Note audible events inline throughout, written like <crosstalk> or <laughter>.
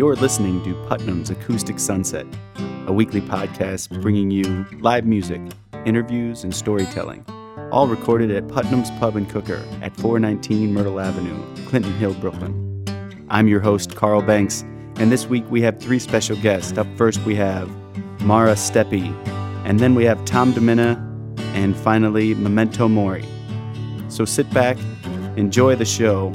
You're listening to Putnam's Acoustic Sunset, a weekly podcast bringing you live music, interviews, and storytelling, all recorded at Putnam's Pub and Cooker at 419 Myrtle Avenue, Clinton Hill, Brooklyn. I'm your host, Carl Banks, and this week we have three special guests. Up first, we have Mara Stepe, and then we have Tom Dimenna, and finally, Memento Mori. So sit back, enjoy the show,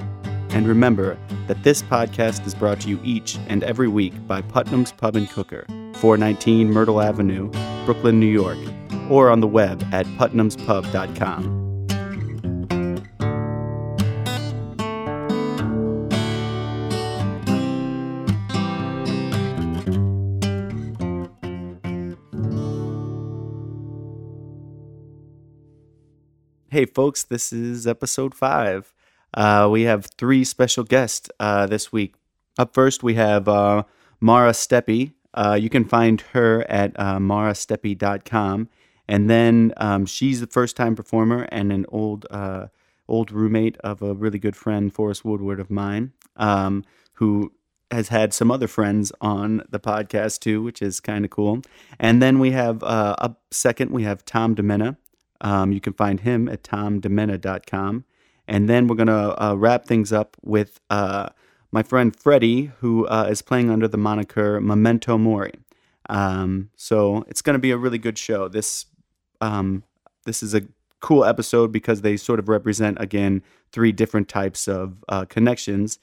and remember that this podcast is brought to you each and every week by Putnam's Pub and Cooker, 419 Myrtle Avenue, Brooklyn, New York, or on the web at putnamspub.com. Hey, folks, this is episode five. Uh, we have three special guests uh, this week. Up first, we have uh, Mara Stepe. Uh, you can find her at uh, marastepe.com. And then um, she's a first time performer and an old uh, old roommate of a really good friend, Forrest Woodward of mine, um, who has had some other friends on the podcast too, which is kind of cool. And then we have uh, up second, we have Tom Dimenna. Um, you can find him at tomdimenna.com. And then we're going to uh, wrap things up with uh, my friend Freddie, who uh, is playing under the moniker Memento Mori. Um, so it's going to be a really good show. This um, this is a cool episode because they sort of represent again three different types of uh, connections.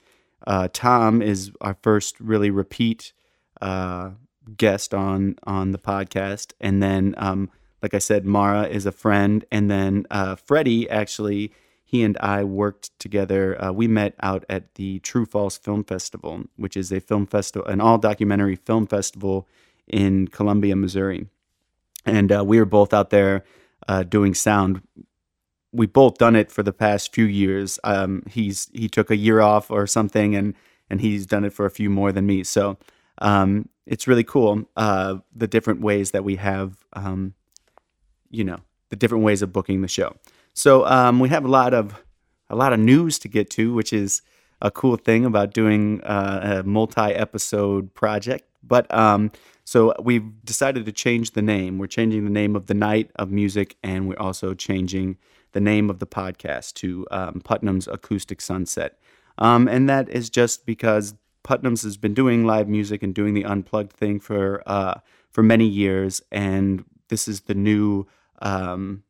Uh, Tom is our first really repeat uh, guest on on the podcast, and then um, like I said, Mara is a friend, and then Freddie actually he and I worked together. Uh, we met out at the True False Film Festival, which is a film festival, an all documentary film festival in Columbia, Missouri. And uh, we were both out there uh, doing sound. We both done it for the past few years. Um, he's he took a year off or something, and and he's done it for a few more than me. So um, it's really cool uh, the different ways that we have, um, you know, the different ways of booking the show. So um, we have a lot of a lot of news to get to, which is a cool thing about doing uh, a multi-episode project. But um, so we've decided to change the name. We're changing the name of the night of music, and we're also changing the name of the podcast to um, Putnam's Acoustic Sunset. Um, and that is just because Putnam's has been doing live music and doing the unplugged thing for uh, for many years, and this is the new um,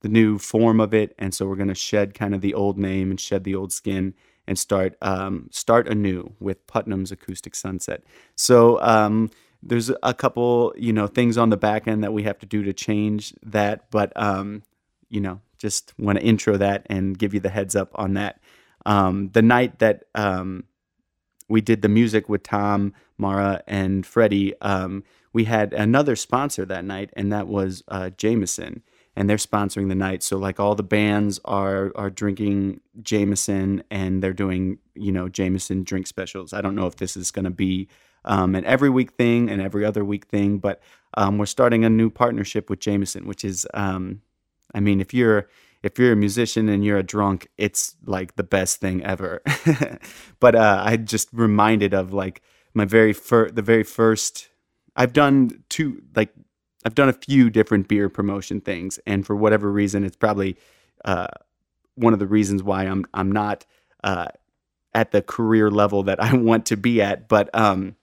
the new form of it, and so we're going to shed kind of the old name and shed the old skin and start um, start anew with Putnam's Acoustic Sunset. So um, there's a couple you know things on the back end that we have to do to change that, but um, you know just want to intro that and give you the heads up on that. Um, the night that um, we did the music with Tom, Mara, and Freddie, um, we had another sponsor that night, and that was uh, Jameson and they're sponsoring the night. So like all the bands are are drinking Jameson and they're doing you know Jameson drink specials. I don't know if this is going to be um, an every week thing and every other week thing, but um, we're starting a new partnership with Jameson, which is um, I mean if you're if you're a musician and you're a drunk, it's like the best thing ever. <laughs> but uh, I just reminded of like my very first the very first I've done two like I've done a few different beer promotion things, and for whatever reason, it's probably uh, one of the reasons why I'm I'm not uh, at the career level that <laughs> I want to be at. But um,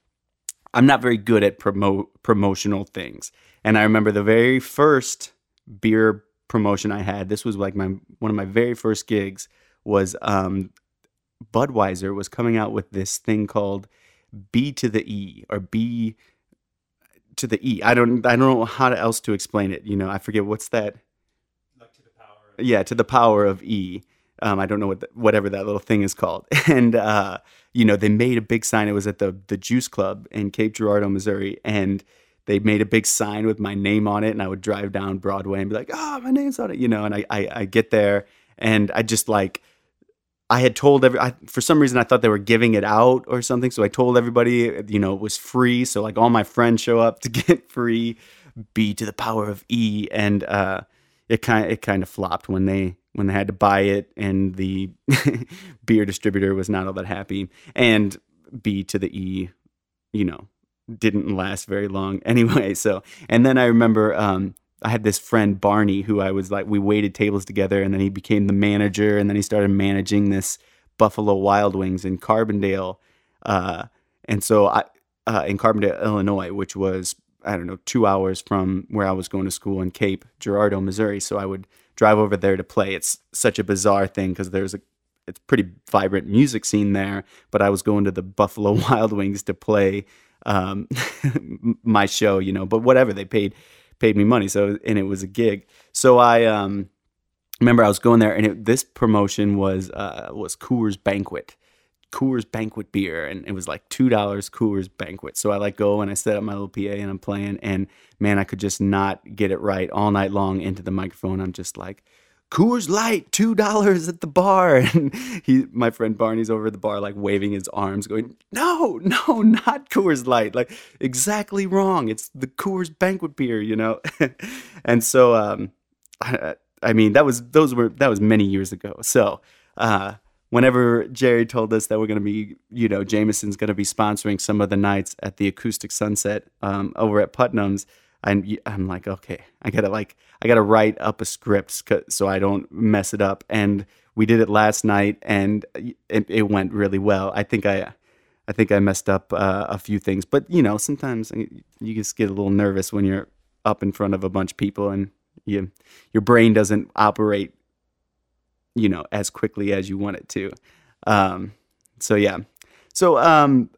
I'm not very good at promote promotional things. And I remember the very first beer promotion I had. This was like my one of my very first gigs. Was um, Budweiser was coming out with this thing called B to the E or B to the E. I don't I don't know how else to explain it. You know, I forget what's that. Like to the power. Of- yeah, to the power of E. Um, I don't know what the, whatever that little thing is called. <laughs> And uh, you know, they made a big sign. It was at the the Juice Club in Cape Girardeau, Missouri, and they made a big sign with my name on it. And I would drive down Broadway and be like, "Oh, my name's on it," you know. And I I, I get there, and I just like I had told every I, for some reason I thought they were giving it out or something. So I told everybody, you know, it was free. So like all my friends show up <laughs> to get free B to the power of E, and uh, it kind it kind of flopped when they when they had to buy it, and the <laughs> beer distributor was not all that happy. And B to the E you know, didn't last very long <laughs> anyway. So, and then I remember um, I had this friend Barney who I was like, we waited tables together, and then he became the manager, and then he started managing this Buffalo Wild Wings in Carbondale, uh, and so I uh, in Carbondale, Illinois, which was I don't know two hours from where I was going to school in Cape Girardeau, Missouri. So I would drive over there to play. It's such a bizarre thing because there's a it's pretty vibrant music scene there, but I was going to the Buffalo <laughs> Wild Wings to play um, <laughs> my show, you know. But whatever, they paid paid me money, so and it was a gig. So I um, remember I was going there, and it, this promotion was uh, was Coors Banquet. Coors Banquet beer, and it was like two dollars Coors Banquet. So I like go and I set up my little PA and I'm playing, and man, I could just not get it right all night long into the microphone. I'm just like, Coors Light, two dollars at the bar, <laughs> and he, my friend Barney's over at the bar, like waving his arms, going, "No, no, <laughs> not Coors Light, like exactly wrong. It's the Coors Banquet beer, you know." <laughs> and so, um, I, I, mean, that was those were that was many years ago. So, uh, whenever Jerry told us that we're going to be, you know, Jameson's going to be sponsoring some of the nights at the Acoustic Sunset um, over at Putnam's I'm I'm like, okay, I gotta like I gotta write up a script so I don't mess it up. And we did it last night, and it, it went really well. I think I I think I messed up uh, a few things, but you know, sometimes you just get a little nervous when you're up in front of a bunch of people and you your brain doesn't operate, you know, as quickly as you want it to. Um, so yeah, so um,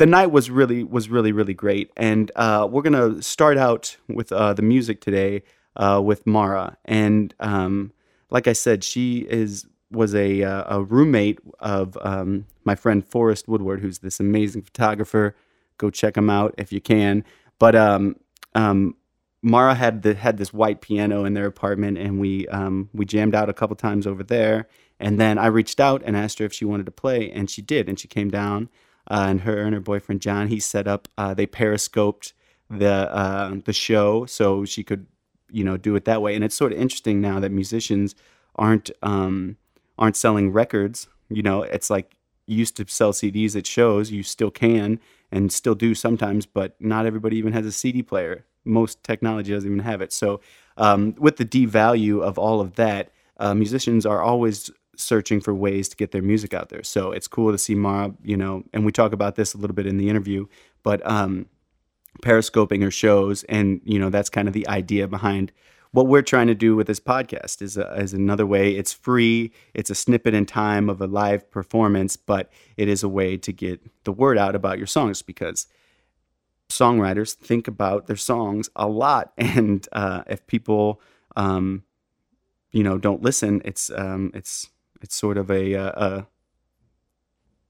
the night was really was really really great, and uh, we're gonna start out with uh, the music today uh, with Mara, and um, like I said, she is was a uh, a roommate of um, my friend Forrest Woodward, who's this amazing photographer. Go check him out if you can. But um, um, Mara had the, had this white piano in their apartment, and we um, we jammed out a couple times over there. And then I reached out and asked her if she wanted to play, and she did, and she came down uh, and her and her boyfriend John. He set up. Uh, they periscoped the uh, the show so she could you know do it that way. And it's sort of interesting now that musicians aren't um, aren't selling records. You know, it's like you used to sell CDs at shows. You still can and still do sometimes, but not everybody even has a CD player. Most technology doesn't even have it. So um, with the devalue of all of that, uh, musicians are always searching for ways to get their music out there. So it's cool to see Mara, you know, and we talk about this a little bit in the interview, but um, periscoping her shows, and you know, that's kind of the idea behind what we're trying to do with this podcast. Is a, is another way. It's free. It's a snippet in time of a live performance, but it is a way to get the word out about your songs because songwriters think about their songs a lot, <laughs> and uh, if people um, you know don't listen it's um, it's it's sort of a, a, uh, a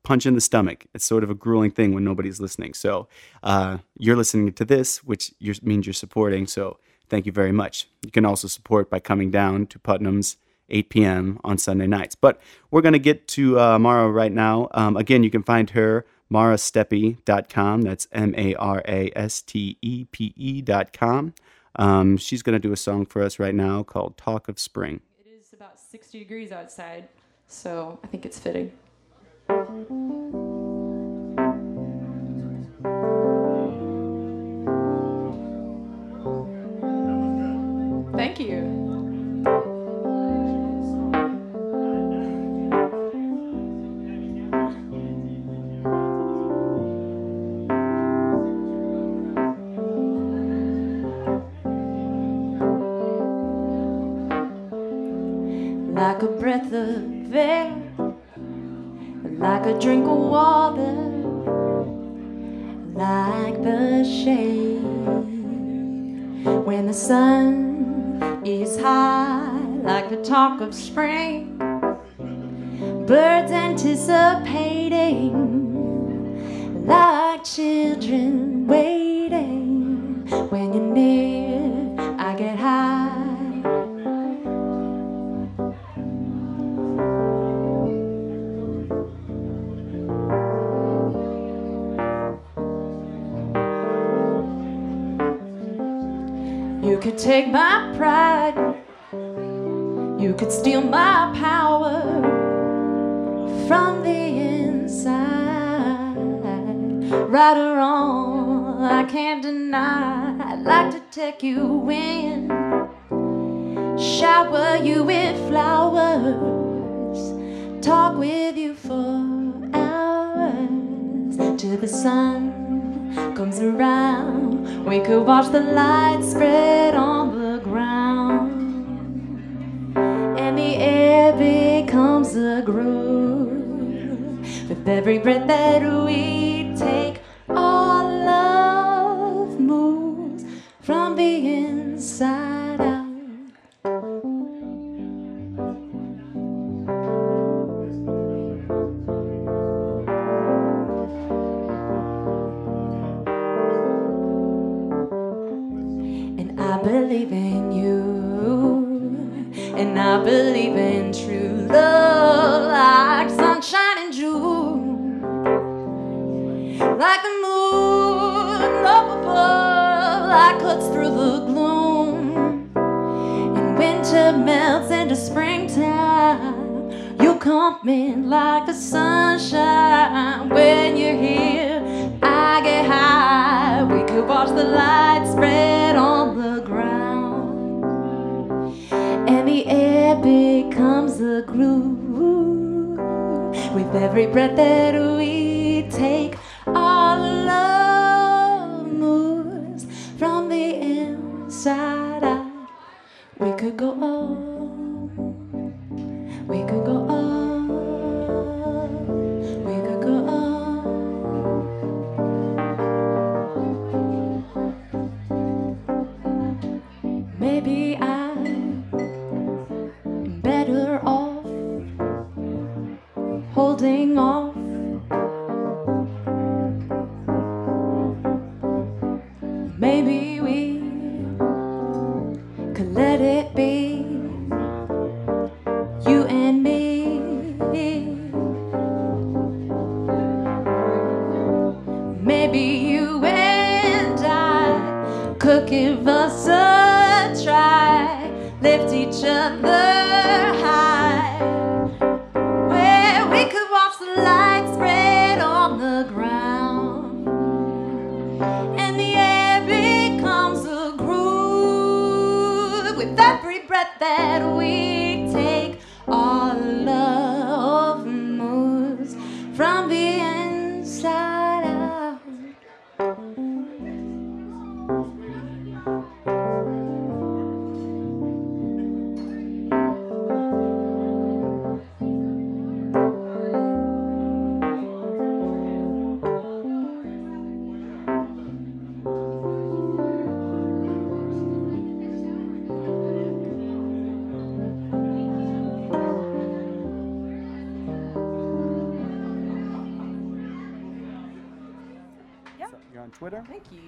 punch in the stomach. It's sort of a grueling thing when nobody's listening. So uh, you're listening to this, which you're, means you're supporting. So thank you very much. You can also support by coming down to Putnam's 8 p.m. on Sunday nights. But we're going to get to uh, Mara right now. Um, again, you can find her marastepe.com. That's M A R A S T E P E.com. Um, she's going to do a song for us right now called Talk of Spring. It is about 60 degrees outside so I think it's fitting. Thank you. like a breath of like a drink of water, like the shade. When the sun is high, like the talk of spring, birds anticipating, like children take my pride, you could steal my power from the inside. Right or wrong, I can't deny. I'd like to take you in, shower you with flowers, talk with you for hours till the sun comes around. We could watch the light spread on groove. With every breath that we a groove. With every breath that we take, our love moves from the inside out. We could go on.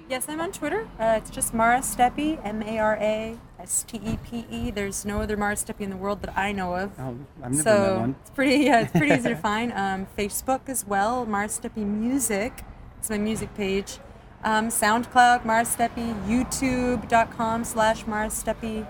Yes, I'm on Twitter. Uh, it's just Mara Stepe, M A R A S T E P E. There's no other Mara Stepe in the world that I know of. Oh, I've never met so one. it's pretty, yeah, it's pretty easy to <laughs> find. Um, Facebook as well, Mara Stepe Music. It's my music page. Um, SoundCloud, Mara Stepe, YouTube.com slash Mara Stepe.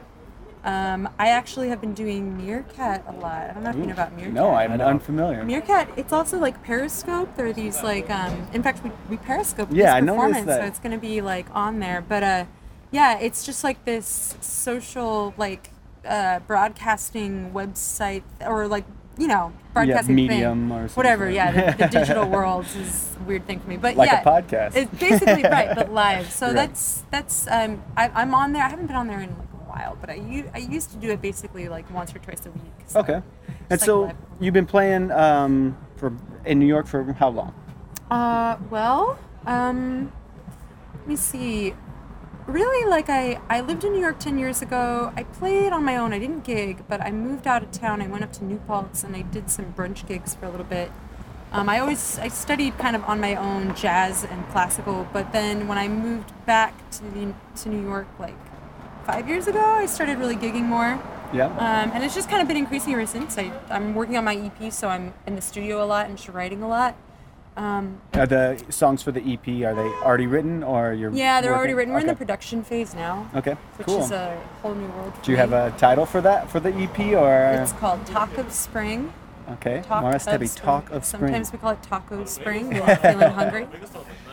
Um, I actually have been doing Meerkat a lot. I don't know if you know about Meerkat. No, I'm unfamiliar. Meerkat, it's also like Periscope. There are these like, um, in fact, we, we Periscope Yeah, this I performance, that. so it's going to be like on there. But uh, yeah, it's just like this social like uh, broadcasting website or like you know broadcasting yeah, medium thing. or something. whatever. Yeah, the, the <laughs> digital world is a weird thing for me. But Like a yeah, podcast. It's basically right, but <laughs> live. So Right. that's that's um, I, I'm on there. I haven't been on there in like a while, but I u- I used to do it basically like once or twice a week. So Okay. And so live. you've been playing um, for in New York for how long? Uh, well, um, let me see. Really, like I, I lived in New York 10 years ago. I played on my own. I didn't gig, but I moved out of town. I went up to New Paltz and I did some brunch gigs for a little bit. Um, I always I studied kind of on my own jazz and classical, but then when I moved back to the, to New York like five years ago, I started really gigging more. Yeah. Um, and it's just kind of been increasing ever since. I, I'm working on my EP, so I'm in the studio a lot and just writing a lot. Um, Are the songs for the EP are they already written or you're yeah, they're already written. We're in the production phase now, Okay, which cool. is a whole new world. For Do you have a title for that for the EP or? It's called Talk of Spring. Okay, Talk spring. talk of spring. Sometimes we call it Taco Spring. we're feeling hungry. <laughs>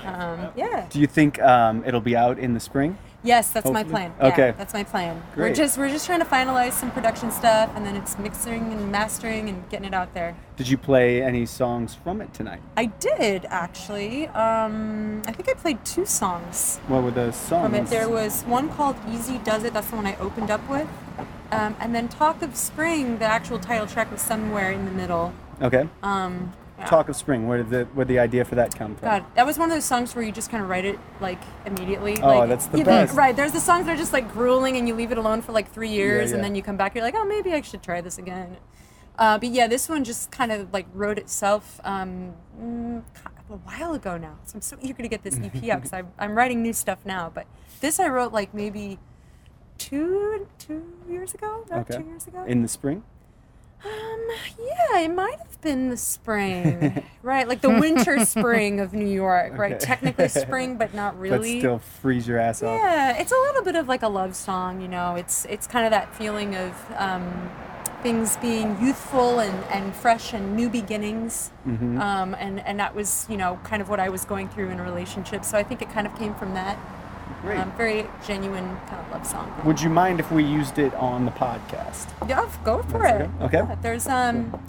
Um, yeah. Do you think um, it'll be out in the spring? Yes, that's my Hopefully. plan. Yeah, Okay. that's my plan. Great. We're just we're just trying to finalize some production stuff, and then it's mixing and mastering and getting it out there. Did you play any songs from it tonight? I did actually. Um, I think I played two songs What were the songs? from it. There was one called "Easy Does It." That's the one I opened up with, um, and then "Talk of Spring." The actual title track was somewhere in the middle. Okay. Um, yeah. Talk of Spring. Where did the where the idea for that come from? God, that was one of those songs where you just kind of write it like immediately. Oh, like, that's the you- best. Right. There's the songs that are just like grueling, and you leave it alone for like three years, yeah. and then you come back, you're like, oh, maybe I should try this again. Uh, but yeah, this one just kind of like wrote itself um, a while ago now. So I'm so eager to get this EP out because <laughs> I'm, I'm writing new stuff now. But this I wrote like maybe two two years ago. About Okay. two years ago. In the spring. Um, yeah, it might have been the spring, <laughs> right? Like the winter spring of New York, right? Technically <laughs> spring, but not really. But still freeze your ass off. yeah, it's a little bit of like a love song, you know. It's it's kind of that feeling of um, things being youthful and, and fresh and new beginnings, Mm-hmm. um, and and that was you know kind of what I was going through in a relationship. So I think it kind of came from that. Great. Um, very genuine kind of love song. Would you mind if we used it on the podcast? Yeah, go for That's it. okay. Yeah, there's um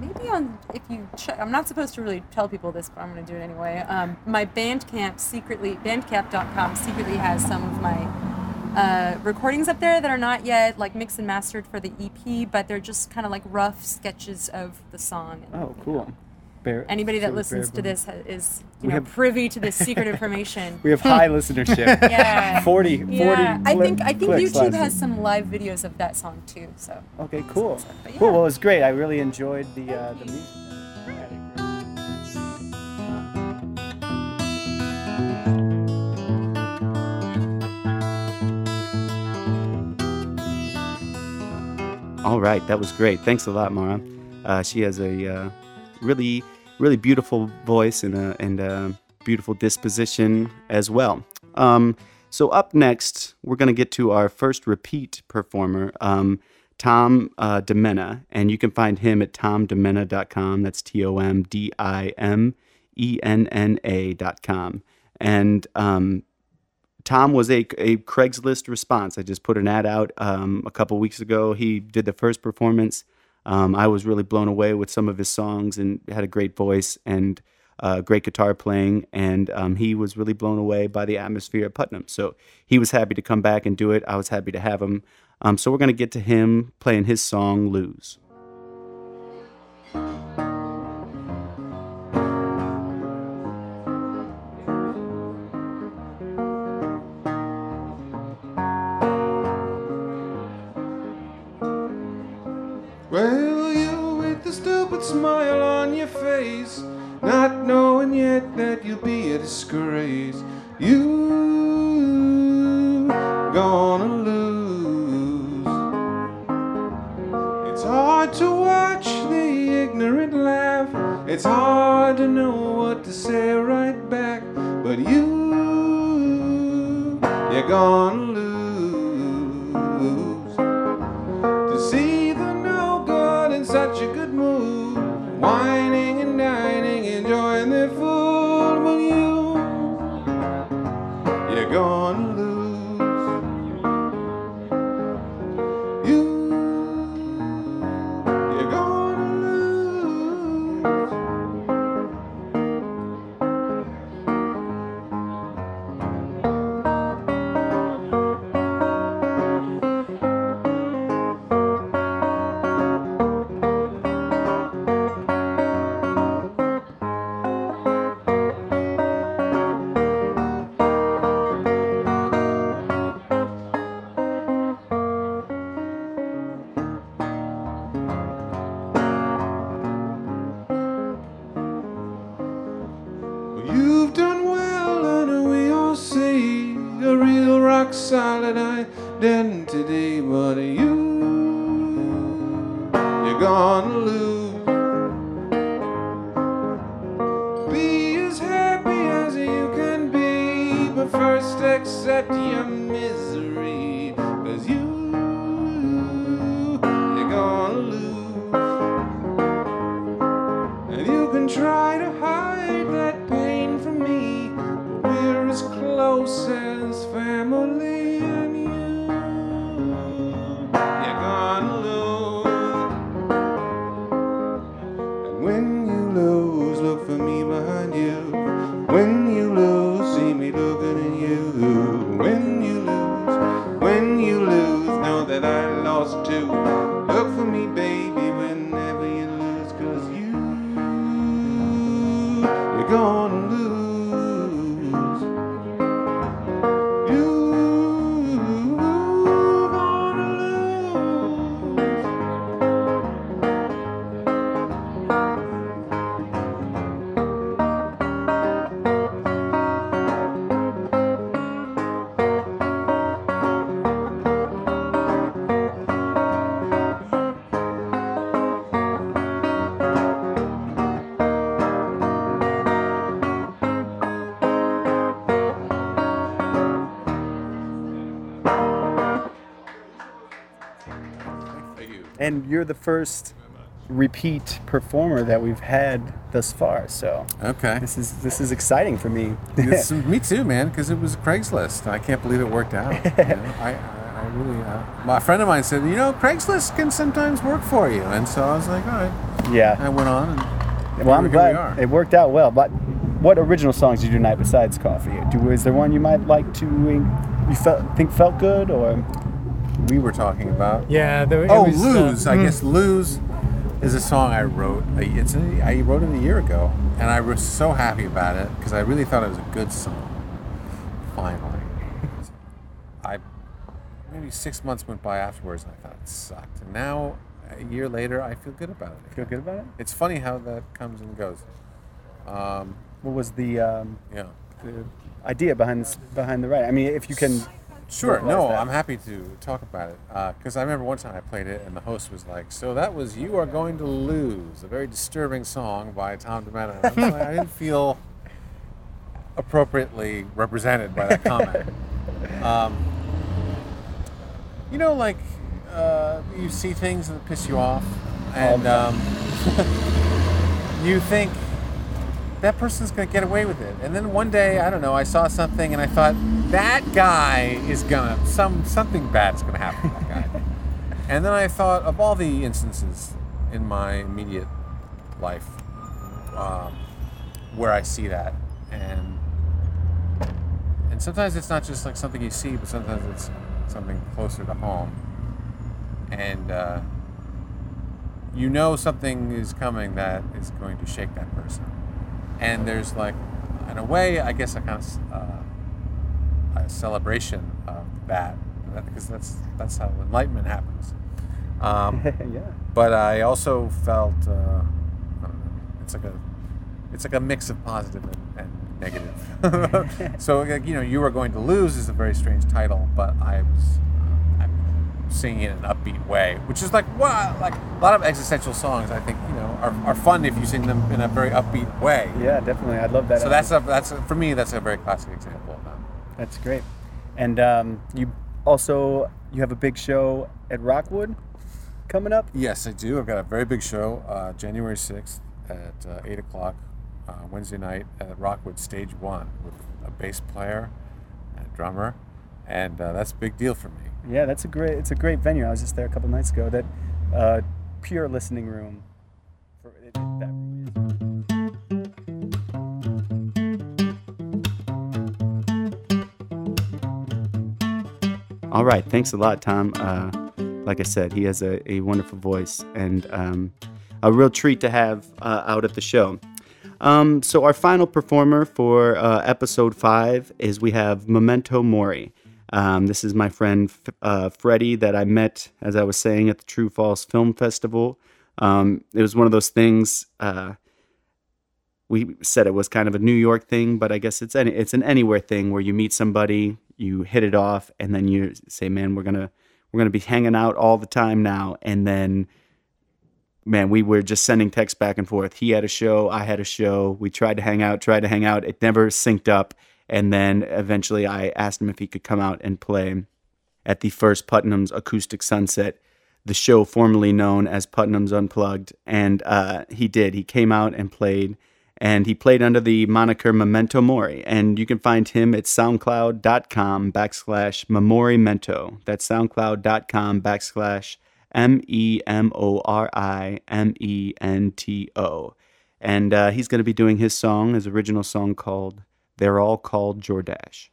maybe on if you check I'm not supposed to really tell people this, but I'm gonna do it anyway. Um, my Bandcamp secretly Bandcamp.com secretly has some of my uh, recordings up there that are not yet like mixed and mastered for the EP, but they're just kind of like rough sketches of the song. And, Oh, cool. know, Bare, Anybody that sort of listens to this ha- is you We know have- privy to this <laughs> secret information. We have high listenership. <laughs> yeah. 40, 40 I think I think YouTube has week. some live videos of that song too. So Okay, cool. But Cool. Well, it was great. I really enjoyed the uh, the music. All right, that was great. Thanks a lot, Mara. Uh, she has a uh, really, really beautiful voice and a, and a beautiful disposition as well. Um, so up next, we're going to get to our first repeat performer, um, Tom uh, Dimenna, and you can find him at tomdimenna.com. That's T O M D I M E N N A.com. And um, Tom was a, a Craigslist response. I just put an ad out um, a couple weeks ago. He did the first performance. Um, I was really blown away with some of his songs and had a great voice and uh, great guitar playing. And um, he was really blown away by the atmosphere at Putnam. So he was happy to come back and do it. I was happy to have him. Um, so we're going to get to him playing his song, Lose. Not knowing yet that you'll be a disgrace. You gonna lose. It's hard to watch the ignorant laugh. It's hard to know what to say right back, but you, you're gonna lose. And you're the first repeat performer that we've had thus far. So Okay. this is this is exciting for me. <laughs> Me too, man, because it was Craigslist. I can't believe it worked out. you know? <laughs> I, I, I really, uh, my friend of mine said, you know, Craigslist can sometimes work for you. And so I was like, all right. Yeah. I went on and Well, I'm we glad are. it worked out well. But what original songs do you do tonight besides Coffee? Do is there one you might like to you felt think felt good or? We were talking about. Yeah. The, Oh, was, uh, lose! I mm. guess lose is a song I wrote. uh, It's a, I wrote it a year ago, and I was so happy about it because I really thought it was a good song. Finally, <laughs> I maybe six months went by afterwards, and I thought it sucked. And now, a year later, I feel good about it. Feel good about it? It's funny how that comes and goes. Um, What was the, um, yeah. the idea behind this behind the writing? I mean, if you can. Sure. No, that. I'm happy to talk about it because I remember one time I played it and the host was like, "So that was you are going to lose," a very disturbing song by Tom DeMetta. I, like, I didn't feel appropriately represented by that comment. <laughs> um, you know, like uh, you see things that piss you off, and um, <laughs> you think that person's going to get away with it. And then one day, I don't know, I saw something and I thought that guy is going to some something bad's going to happen to that guy. <laughs> and then I thought of all the instances in my immediate life um, where I see that, and and sometimes it's not just like something you see, but sometimes it's something closer to home, and. Uh, you know something is coming that is going to shake that person. And there's like, in a way, I guess a kind of uh, a celebration of that, because that's that's how enlightenment happens. Um, <laughs> yeah. but I also felt uh, I know, it's like a it's like a mix of positive and, and negative. <laughs> so like, you know, you are going to lose is a very strange title, but I was I'm singing it in an upbeat way, which is like wow, like a lot of existential songs. I think are, are fun if you sing them in a very upbeat way. Yeah, definitely. I love that. So that's a that's a, for me that's a very classic example of that. That's great. And um, you also you have a big show at Rockwood coming up. Yes, I do. I've got a very big show, uh, January 6th at uh, 8 o'clock uh, Wednesday night at Rockwood Stage 1 with a bass player and a drummer. And uh, that's a big deal for me. Yeah, that's a great. It's a great venue. I was just there a couple nights ago. That uh, pure listening room. That room is. All right, thanks a lot, Tom. Uh, like I said, he has a, a wonderful voice and um, a real treat to have uh, out at the show. Um, so our final performer for uh, episode five is we have Memento Mori. Um, this is my friend F- uh, Freddie that I met, as I was saying, at the True False Film Festival. Um, it was one of those things. Uh, we said it was kind of a New York thing, but I guess it's any it's an anywhere thing where you meet somebody, you hit it off, and then you say, "Man, we're gonna we're gonna be hanging out all the time now." And then man, we were just sending texts back and forth. He had a show, I had a show. We tried to hang out, tried to hang out. It never synced up. And then eventually I asked him if he could come out and play at the first Putnam's Acoustic Sunset the show formerly known as Putnam's Unplugged, and uh, he did. He came out and played, and he played under the moniker Memento Mori, and you can find him at SoundCloud.com backslash Memorimento. That's SoundCloud.com backslash M E M O R I M E N T O. And uh, he's going to be doing his song, his original song called They're All Called Jordash.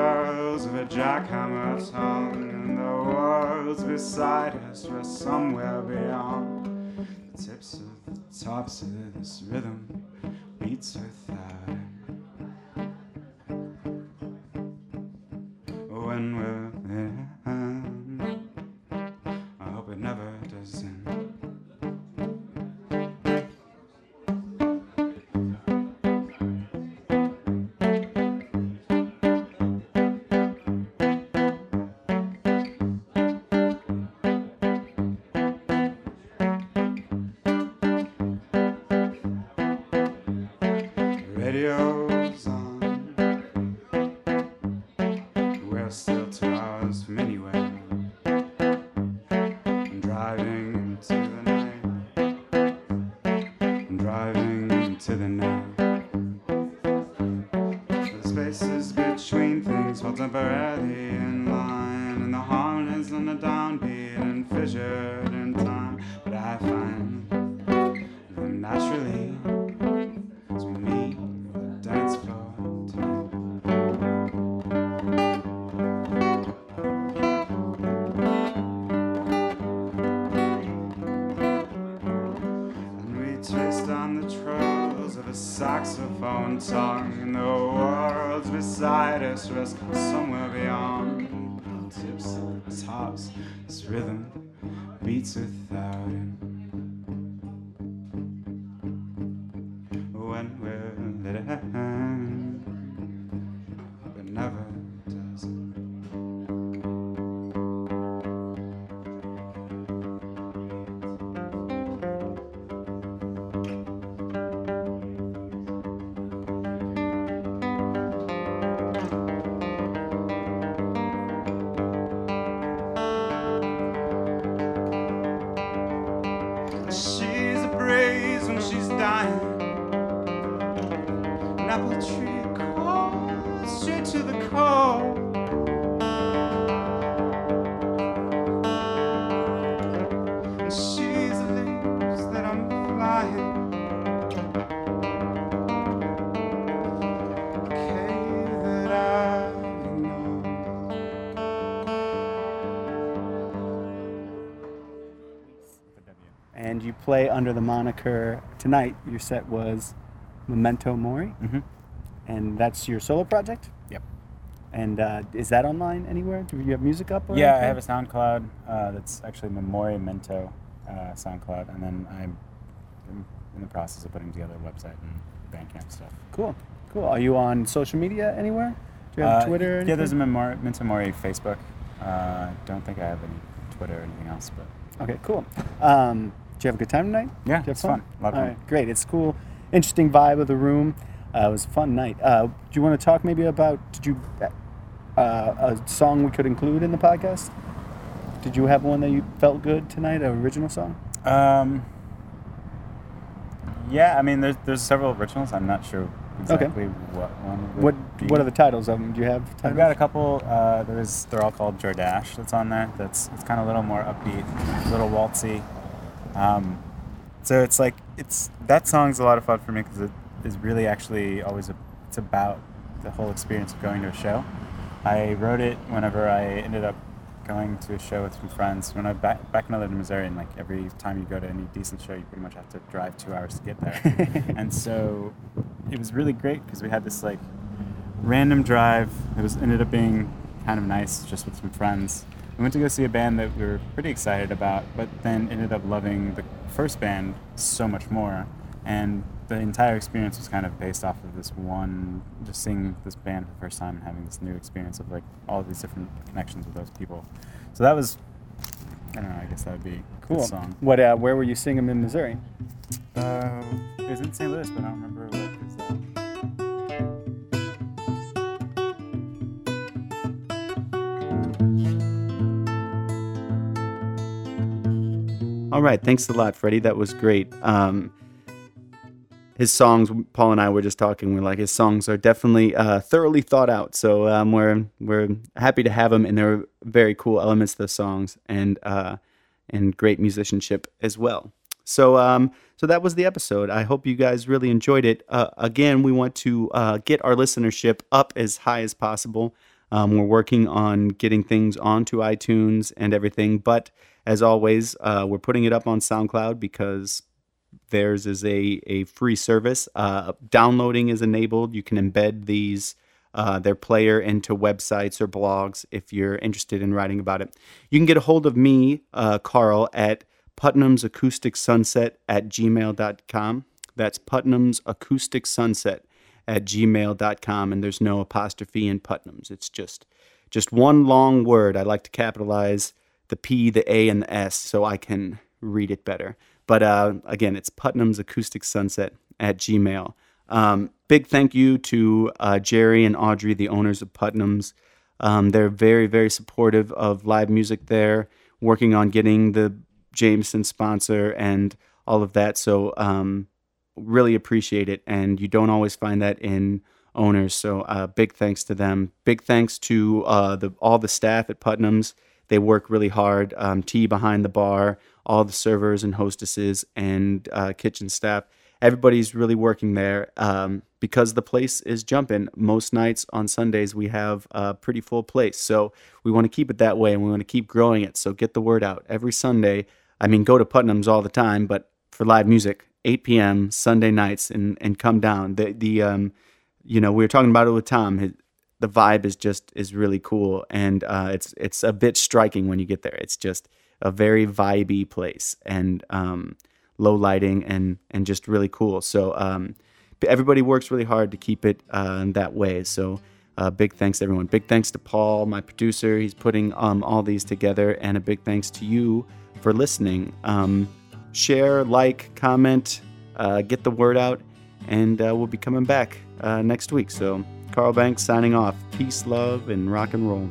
Furrows of a jackhammer tongue, and the world's beside us rest somewhere beyond. The tips of the tops of this rhythm beats without it. When we're downbeat and fissured in time. But I find them naturally as we meet the dance floor. And we twist on the trails of a saxophone tongue, and the world's beside us rest somewhere beyond. Tips this rhythm beats without She's a breeze when she's dying. An apple tree cold, straight to the core. Play under the moniker tonight. Your set was Memento Mori, Mhm. and that's your solo project. Yep. And uh, is that online anywhere? Do you have music up? Or Yeah, I have a SoundCloud uh, that's actually Memorimento uh, SoundCloud, and then I'm in, the process of putting together a website and Bandcamp stuff. Cool, cool. Are you on social media anywhere? Do you have Uh, Twitter? Yeah, there's a? Memori, Memento Mori Facebook. Uh, don't think I have any Twitter or anything else, but Okay, cool. Um, you have a good time tonight? Yeah, Did you have it's fun. A lot of fun. right, great. It's cool. Interesting vibe of the room. Uh, it was a fun night. Uh, do you want to talk maybe about? Did you uh, a song we could include in the podcast? Did you have one that you felt good tonight? An original song? Um, yeah, I mean, there's there's several originals. I'm not sure exactly what one. What be. What are the titles of them? Do you have? Titles? I've got a couple. Uh, there is. They're all called Jordash. That's on there. That's it's kind of a little more upbeat, a little waltzy. Um, so it's like it's that song's a lot of fun for me because it is really actually always a, it's about the whole experience of going to a show. I wrote it whenever I ended up going to a show with some friends. When I back back when I lived in Missouri, and like every time you go to any decent show, you pretty much have to drive two hours to get there. <laughs> and so it was really great because we had this like random drive. It was ended up being kind of nice, just with some friends. We went to go see a band that we were pretty excited about, but then ended up loving the first band so much more. And the entire experience was kind of based off of this one, just seeing this band for the first time and having this new experience of like all these different connections with those people. So that was, I don't know, I guess that would be a Cool. song. What? Uh, where were you seeing them in Missouri? Uh, it was in St. Louis, but I don't remember what All right, thanks a lot, Freddie. That was great. Um, his songs, Paul and I were just talking. We're like, his songs are definitely uh, thoroughly thought out. So um, we're we're happy to have them, and there are very cool elements to the songs, and uh, and great musicianship as well. So um, so that was the episode. I hope you guys really enjoyed it. Uh, again, we want to uh, get our listenership up as high as possible. Um, we're working on getting things onto iTunes and everything, but as always, uh, we're putting it up on SoundCloud because theirs is a, a free service. Uh, downloading is enabled. You can embed these uh, their player into websites or blogs if you're interested in writing about it. You can get a hold of me, uh, Carl, at Putnam's Acoustic Sunset at gmail.com. That's Putnam's Acoustic Sunset at gmail.com. And there's no apostrophe in Putnam's. It's just just one long word. I like to capitalize the P, the A, and the S so I can read it better. But uh, again, it's Putnam's Acoustic Sunset at Gmail. Um, big thank you to uh, Jerry and Audrey, the owners of Putnam's. Um, they're very, very supportive of live music there, working on getting the Jameson sponsor and all of that. So, um, really appreciate it. And you don't always find that in owners. So, uh, big thanks to them. Big thanks to uh, the all the staff at Putnam's. They work really hard. Um, tea behind the bar, all the servers and hostesses and uh, kitchen staff. Everybody's really working there um, because the place is jumping. Most nights on Sundays we have a pretty full place, so we want to keep it that way and we want to keep growing it. So get the word out every Sunday. I mean, go to Putnam's all the time, but for live music, 8 p.m. Sunday nights, and and come down. The the um, you know, we were talking about it with Tom. His, the vibe is just is really cool, and uh, it's it's a bit striking when you get there. It's just a very vibey place, and um, low lighting, and and just really cool. So um, everybody works really hard to keep it uh, that way. So. Uh, big thanks to everyone. Big thanks to Paul, my producer. He's putting um, all these together, and a big thanks to you for listening. Um, share, like, comment, uh, get the word out, and uh, we'll be coming back uh, next week. So, Carl Banks signing off. Peace, love, and rock and roll.